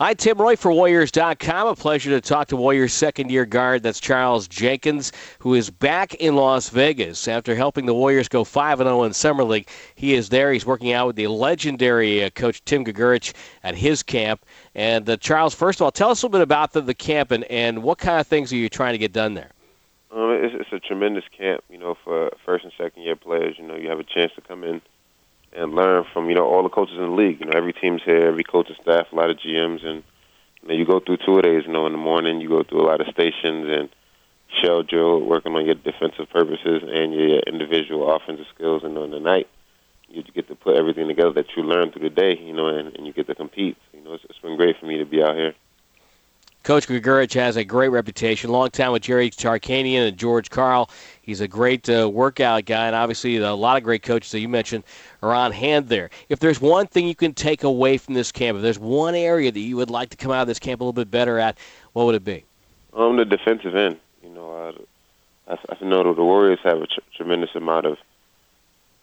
Hi, Tim Roye for Warriors.com. A pleasure to talk to Warriors second year guard. That's Charles Jenkins, who is back in Las Vegas after helping the Warriors go 5 0 in Summer League. He is there. He's working out with the legendary uh, coach Tim Grgurich at his camp. And uh, Charles, first of all, tell us a little bit about the, the camp and, and what kind of things are you trying to get done there? Um, it's, it's a tremendous camp, you know, for first and second year players. You know, you have a chance to come in and learn from you know all the coaches in the league. You know, every team's here, every coaching staff, a lot of GMs, and you, know, you go through two days. You know, in the morning you go through a lot of stations and shell drill, working on your defensive purposes and your individual offensive skills. And in the night, you get to put everything together that you learned through the day. You know, and, and you get to compete. You know, it's, it's been great for me to be out here. Coach Grgurich has a great reputation. Long time with Jerry Tarkanian and George Karl. He's a great uh, workout guy, and obviously a lot of great coaches that you mentioned are on hand there. If there's one thing you can take away from this camp, if there's one area that you would like to come out of this camp a little bit better at, what would it be? Um, the defensive end. You know, uh, I, I know the Warriors have a tr- tremendous amount of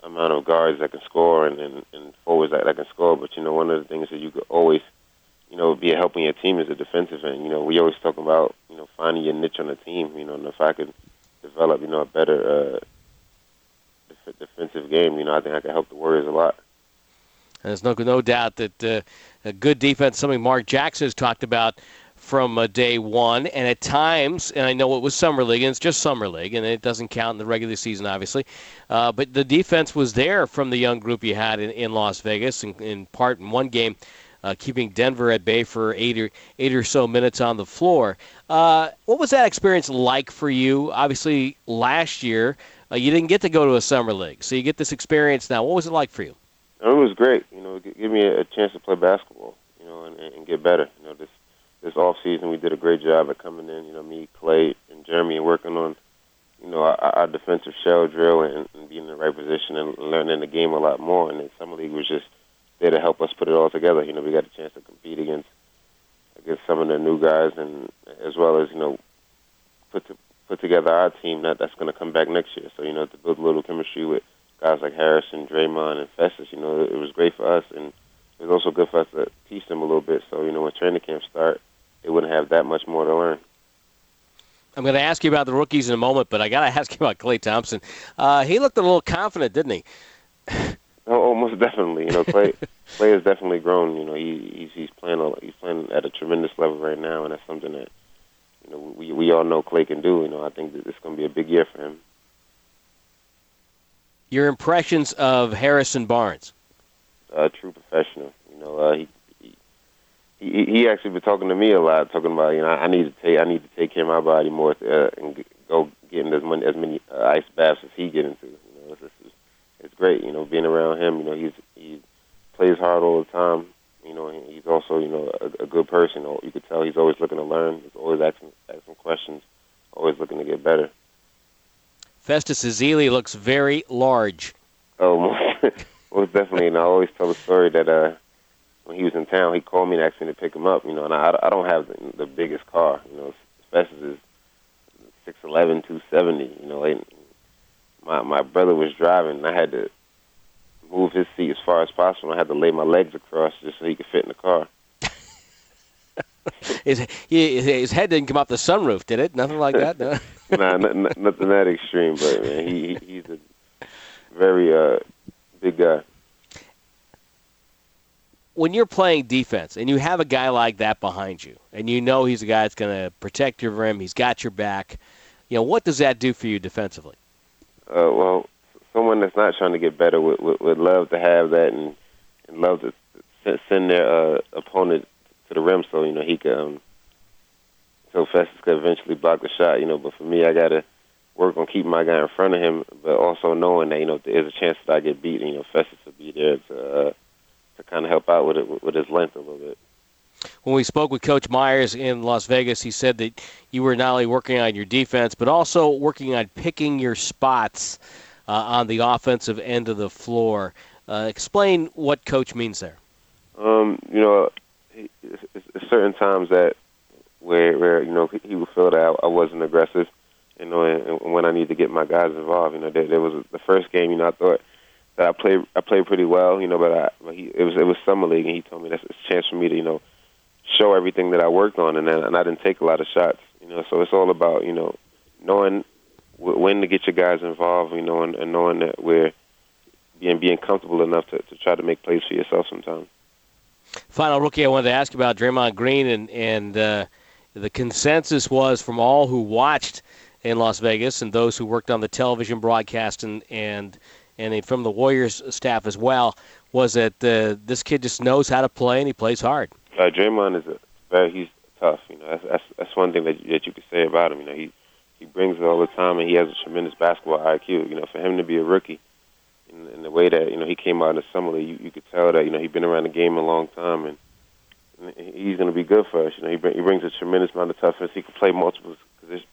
amount of guards that can score and, and, and forwards that, that can score, but you know, one of the things that you could always – you know, be helping your team as a defensive end. You know, we always talk about, you know, finding your niche on the team. You know, and if I could develop, you know, a better uh, defensive game, you know, I think I could help the Warriors a lot. And there's no no doubt that uh, a good defense, something Mark Jackson has talked about from uh, day one, and at times, and I know it was summer league, and it's just summer league, and it doesn't count in the regular season, obviously. Uh, but the defense was there from the young group you had in, in Las Vegas, in, in part in one game uh, keeping Denver at bay for eight or eight or so minutes on the floor. Uh, what was that experience like for you? Obviously, last year uh, you didn't get to go to a summer league, so you get this experience now. What was it like for you? It was great. You know, give me a chance to play basketball. You know, and, and get better. You know, this this off season we did a great job at coming in. You know, me, Klay, and Jeremy, working on you know our, our defensive shell drill and, and being in the right position and learning the game a lot more. And then summer league was just there to help us put it all together. You know, we got a chance to compete against against some of the new guys, and as well as you know, put to, put together our team that that's going to come back next year. So you know, to build a little chemistry with guys like Harrison, Draymond, and Festus. You know, it was great for us, and it was also good for us to teach them a little bit. So you know, when training camp start, they wouldn't have that much more to learn. I'm going to ask you about the rookies in a moment, but I got to ask you about Klay Thompson. Uh, he looked a little confident, didn't he? Most definitely. You know, Klay Klay has definitely grown. You know, he he's he's playing a, he's playing at a tremendous level right now, and that's something that you know we we all know Klay can do. You know, I think that it's going to be a big year for him. Your impressions of Harrison Barnes? A true professional. You know, uh, he. He, he actually been talking to me a lot, talking about you know I need to take I need to take care of my body more uh, and go get in as many as many uh, ice baths as he get into. It's, great, you know, being around him. You know, he's he plays hard all the time. You know, he's also you know a, a good person. You could tell he's always looking to learn. He's always asking asking questions. Always looking to get better. Festus Ezeli looks very large. Oh, most, most definitely. And I always tell the story that uh, when he was in town, he called me and asked me to pick him up. You know, and I, I don't have the, the biggest car. You know, Festus is six eleven, two seventy. You know, and my my brother was driving. And I had to move his seat as far as possible. I had to lay my legs across just so he could fit in the car. his, his head didn't come off the sunroof, did it? Nothing like that. No. nah, n- n- nothing that extreme. But man, he he's a very uh, big guy. When you're playing defense and you have a guy like that behind you, and you know he's a guy that's going to protect your rim, he's got your back. You know what does that do for you defensively? Uh, well, someone that's not trying to get better would, would, would love to have that and, and love to send their uh, opponent to the rim so you know he can um, so Festus could eventually block the shot. You know, but for me, I got to work on keeping my guy in front of him, but also knowing that you know there is a chance that I get beat. And, you know, Festus will be there to uh, to kind of help out with it with his length a little bit when we spoke with Coach Myers in Las Vegas, he said that you were not only working on your defense, but also working on picking your spots uh, on the offensive end of the floor. Uh, explain what Coach means there. Um, you know, it's certain times that where, where you know he would feel that I, I wasn't aggressive, you know, and, and when I need to get my guys involved. You know, there, there was the first game. You know, I thought that I played I played pretty well. You know, but I but he it was it was summer league, and he told me that's a chance for me to you know show everything that I worked on, and then, and I didn't take a lot of shots. You know, so it's all about you know knowing when to get your guys involved. You know, and, and knowing that we're being being comfortable enough to, to try to make plays for yourself sometimes. Final rookie I wanted to ask about Draymond Green and and uh, the consensus was from all who watched in Las Vegas and those who worked on the television broadcast and and and from the Warriors staff as well was that uh, this kid just knows how to play and he plays hard. Uh, Draymond is a very he's tough. You know that's that's, that's one thing that that you could say about him. You know he he brings it all the time and he has a tremendous basketball IQ. You know for him to be a rookie in, in the way that you know he came out in the summer you, you could tell that you know he's been around the game a long time and he's going to be good for us. You know, he, bring, he brings a tremendous amount of toughness. He can play multiple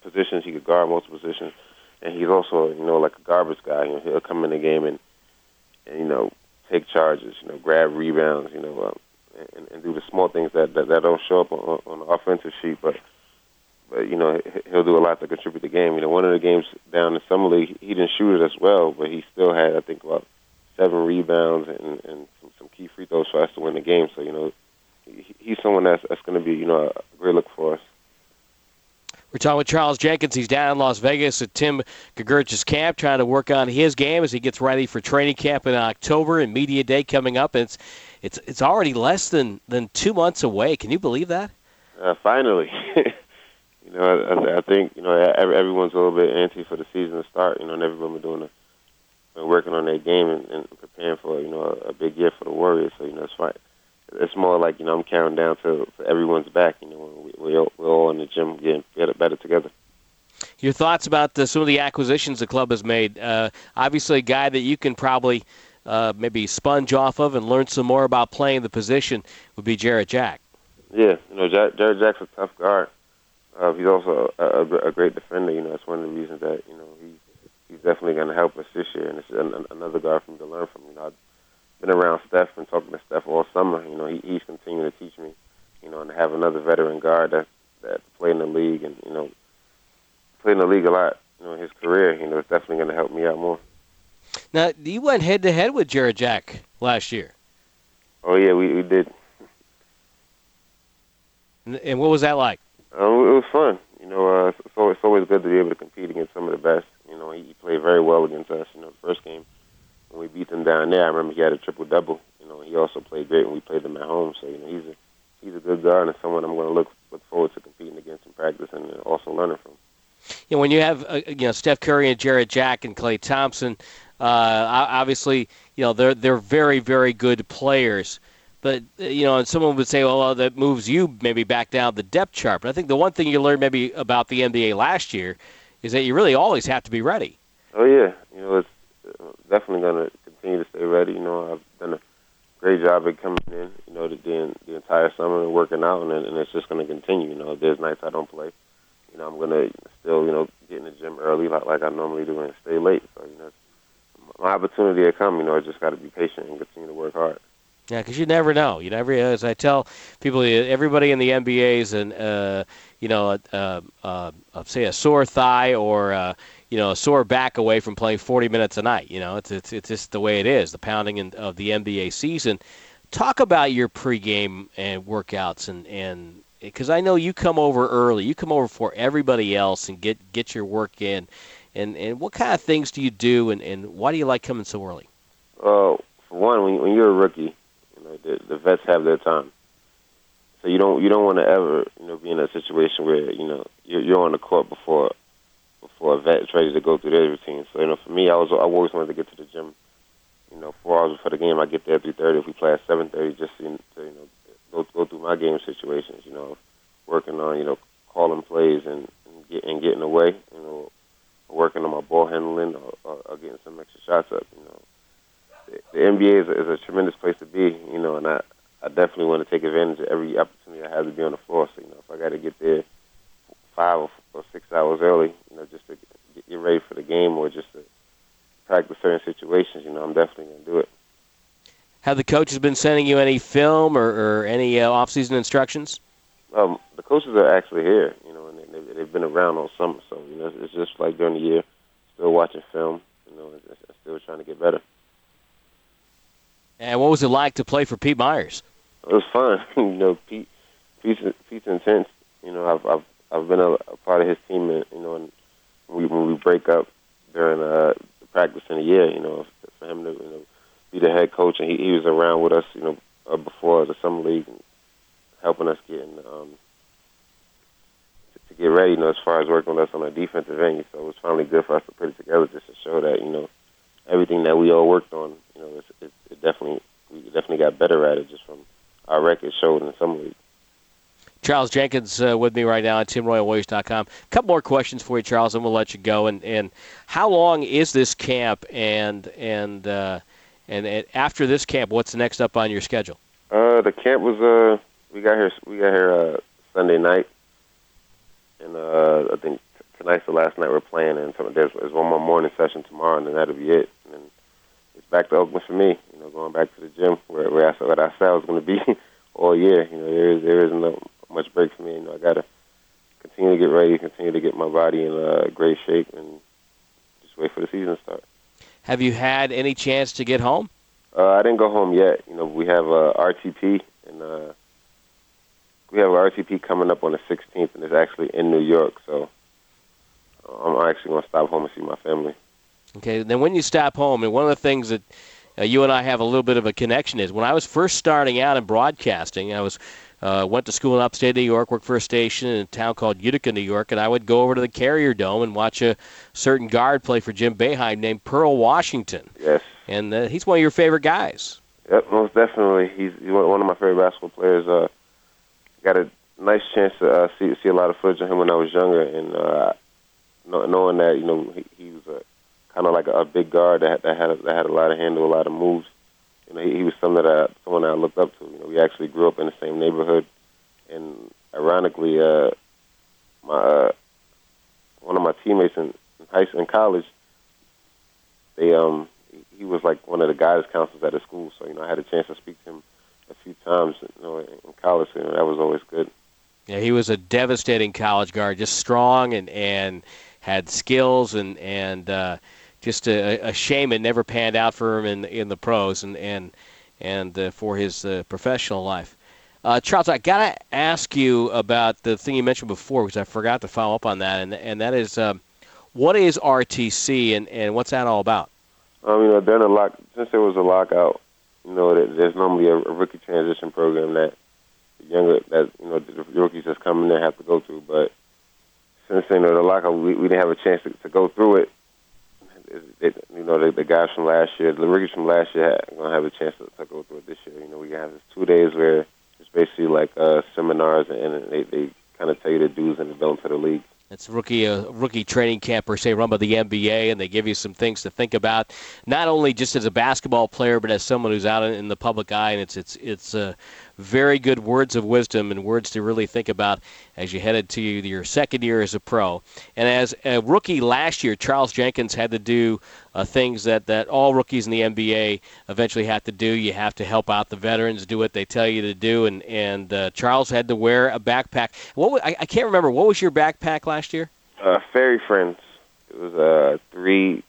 positions. He could guard multiple positions, and he's also you know like a garbage guy. You know, he'll come in the game and, and you know take charges. You know, grab rebounds. You know, um, and, and do the small things that that, that don't show up on, on the offensive sheet, but. But you know he'll do a lot to contribute the game. You know, one of the games down in summer league, he didn't shoot it as well, but he still had I think about seven rebounds and, and some, some key free throws for us to win the game. So you know, he's someone that's that's going to be you know a great look for us. We're talking with Charles Jenkins. He's down in Las Vegas at Tim Grgurich's camp, trying to work on his game as he gets ready for training camp in October and media day coming up. It's it's it's already less than than two months away. Can you believe that? Uh, finally, you know, I, I think you know everyone's a little bit antsy for the season to start. You know, and everyone doing a, been working on their game and, and preparing for you know a, a big year for the Warriors. So you know, it's fine it's more like you know I'm counting down to, everyone's back. You know, we, we all, we're all in the gym getting better, better together. Your thoughts about the, some of the acquisitions the club has made? Uh, obviously, a guy that you can probably uh, maybe sponge off of and learn some more about playing the position would be Jarrett Jack. Yeah, you know, Jack, Jarrett Jack's a tough guard. Uh, he's also a, a, a great defender. You know, that's one of the reasons that you know he he's definitely going to help us this year, and it's an, another guard for me to learn from. You know, I, been around Steph and talking to Steph all summer. You know, he, he's continuing to teach me. You know, and to have another veteran guard that that played in the league and you know played in the league a lot. You know, in his career. You know, it's definitely going to help me out more. Now, you went head to head with Jarrett Jack last year. Oh yeah, we we did. And, what was that like? Um, it was fun. You know, uh, it's, always, it's always good to be able to compete against some of the best. You know, he, he played very well against us. You know, the first game when we beat them down there, I remember he had a triple double. You know, he also played great when we played them at home. So you know, he's a he's a good guard and someone I'm going to look look forward to competing against in practice and also learning from. You know, when you have uh, you know Steph Curry and Jarrett Jack and Klay Thompson, uh, obviously you know they're they're very very good players. But uh, you know, and someone would say, "Well, that moves you maybe back down the depth chart." But I think the one thing you learned maybe about the NBA last year is that you really always have to be ready. Oh yeah, you know, it's definitely going to continue to stay ready. You know, I've done a great job at coming in, you know, the, the, the entire summer and working out, and, and it's just going to continue. You know, there's nights I don't play, you know, I'm going to still, you know, get in the gym early like, like I normally do and stay late. So, you know, my opportunity to come, you know, I just got to be patient and continue to work hard. Yeah, because you never know. You never, as I tell people, everybody in the NBA's and uh, you know, uh, uh, say a sore thigh or uh, you know, a sore back away from playing 40 minutes a night. You know, it's it's, it's just the way it is, the pounding in, of the NBA season. Talk about your pregame and workouts and and because I know you come over early, you come over for everybody else and get get your work in. And and what kind of things do you do, and, and why do you like coming so early? Well, for one, when, when you're a rookie, you know the, the vets have their time, so you don't you don't want to ever you know be in a situation where you know you're, you're on the court before before a vet is ready to go through their routine. So you know, for me, I was I always wanted to get to the gym. You know, four hours before the game, I get there at three thirty. If we play at seven thirty, just to, you know go go through my game situations. You know, working on you know calling plays and and, get, and getting away. You know, working on my ball handling or, or, or getting some extra shots up. You know, the, the NBA is a, is a tremendous place to be. You know, and I I definitely want to take advantage of every opportunity I have to be on the floor. So you know, if I got to get there five or, or six hours early, you know, just to get ready for the game or just to practice certain situations, you know, I'm definitely going to do it. Have the coaches been sending you any film or, or any uh, off-season instructions? Um, the coaches are actually here, you know, and they, they've been around all summer, so you know, it's just like during the year, still watching film, you know, and still trying to get better. And what was it like to play for Pete Myers? It was fun, you know. Pete Pete's, Pete's intense. You know, I've I've I've been a, a part of his team, and you know, and we, when we break up during uh, practice in a year, you know, for him to you know be the head coach, and he, he was around with us, you know, uh, before the summer league, and helping us get in, um, to, to get ready, you know, as far as working with us on a defensive end. So it was finally good for us to put it together just to show that you know everything that we all worked on, you know, it's, it, it definitely we definitely got better at it just from our record showed in summer league. Charles Jenkins uh, with me right now at TimRoyalWarriors.com. A couple more questions for you, Charles, and we'll let you go. And, and how long is this camp? And and, uh, and and after this camp, what's next up on your schedule? Uh, the camp was uh, we got here we got here uh, Sunday night, and uh, I think tonight's the last night we're playing. And there's, there's one more morning session tomorrow, and then that'll be it. And then it's back to Oakland for me. You know, going back to the gym where where I what I said I was going to be all year. You know, there is there isn't no much break for me. You know, I gotta continue to get ready, continue to get my body in uh, great shape, and just wait for the season to start. Have you had any chance to get home? Uh, I didn't go home yet. You know, we have uh, RTP, and uh, we have RTP coming up on the 16th, and it's actually in New York. So I'm actually going to stop home and see my family. Okay, then when you stop home, and one of the things that uh, you and I have a little bit of a connection is when I was first starting out in broadcasting, I was uh, went to school in upstate New York, worked for a station in a town called Utica, New York, and I would go over to the Carrier Dome and watch a certain guard play for Jim Boeheim named Pearl Washington. Yes. And uh, he's one of your favorite guys. Yep, most definitely. He's, he's one of my favorite basketball players. Uh, got a nice chance to uh, see see a lot of footage of him when I was younger, and uh, knowing that you know he, he was a kind of like a, a big guard that, that had a, that had a lot of handle, a lot of moves you know, he, he was someone that I, someone that I looked up to. You know, we actually grew up in the same neighborhood, and ironically, uh, my uh, one of my teammates in, in high school, in college, they um, he was like one of the guidance counselors at the school. So you know, I had a chance to speak to him a few times, you know, in college. You know, that was always good. Yeah, he was a devastating college guard, just strong and and had skills and and. Uh, just a, a shame it never panned out for him in in the pros and and and uh, for his uh, professional life. Uh, Charles, I gotta ask you about the thing you mentioned before because I forgot to follow up on that, and and that is um, what is RTC and, and what's that all about? Um, you know, during lock, since there was a lockout, you know, there's normally a, a rookie transition program that younger that you know the rookies that's coming there have to go through. But since you know the lockout, we, we didn't have a chance to, to go through it it, you know, the, the guys from last year, the rookies from last year, are to have a chance to, to go through it this year. You know, we have this two days where it's basically like uh, seminars, and they, they kind of tell you the do's and the don'ts of the league. It's rookie uh, rookie training camp per se, run by the NBA, and they give you some things to think about, not only just as a basketball player, but as someone who's out in the public eye. And it's it's it's uh, very good words of wisdom and words to really think about as you headed to your second year as a pro. And as a rookie last year, Charles Jenkins had to do uh, things that, that all rookies in the NBA eventually have to do. You have to help out the veterans, do what they tell you to do. And, and uh, Charles had to wear a backpack. What I, I can't remember. What was your backpack last year? Uh, Fairy Friends. It was uh, three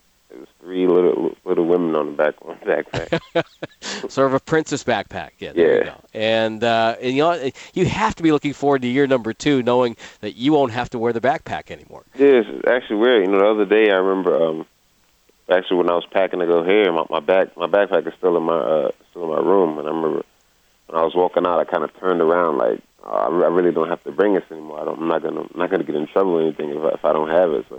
three little little women on the back on the backpack. sort of a princess backpack. Yeah. There yeah. You go. And uh, and you know you have to be looking forward to year number two, knowing that you won't have to wear the backpack anymore. Yeah, it's actually weird. You know, the other day I remember um, actually when I was packing to go here, my, my back my backpack is still in my uh, still in my room, and I remember when I was walking out, I kind of turned around like oh, I really don't have to bring this anymore. I don't, I'm not gonna I'm not gonna get in trouble or anything if I, if I don't have it. So you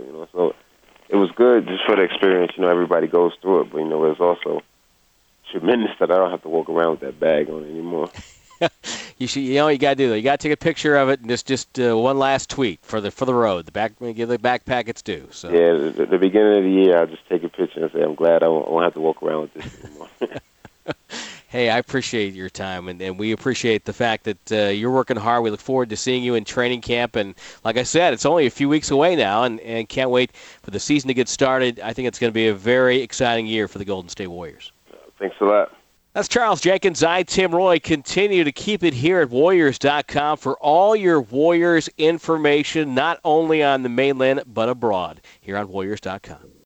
know, so it was good just for the experience. You know, everybody goes through it, but you know, it's also tremendous that I don't have to walk around with that bag on anymore. you should, you know, you got to do that. You got to take a picture of it and just just uh, one last tweet for the for the road. The back, give the backpack its due. So yeah, the, the beginning of the year, I'll just take a picture and say I'm glad I won't, I won't have to walk around with this anymore. Hey, I appreciate your time, and, and we appreciate the fact that uh, you're working hard. We look forward to seeing you in training camp. And like I said, it's only a few weeks away now, and, and can't wait for the season to get started. I think it's going to be a very exciting year for the Golden State Warriors. Thanks a lot. That's Charles Jenkins. I, Tim Roye, continue to keep it here at Warriors.com for all your Warriors information, not only on the mainland, but abroad, here on Warriors.com.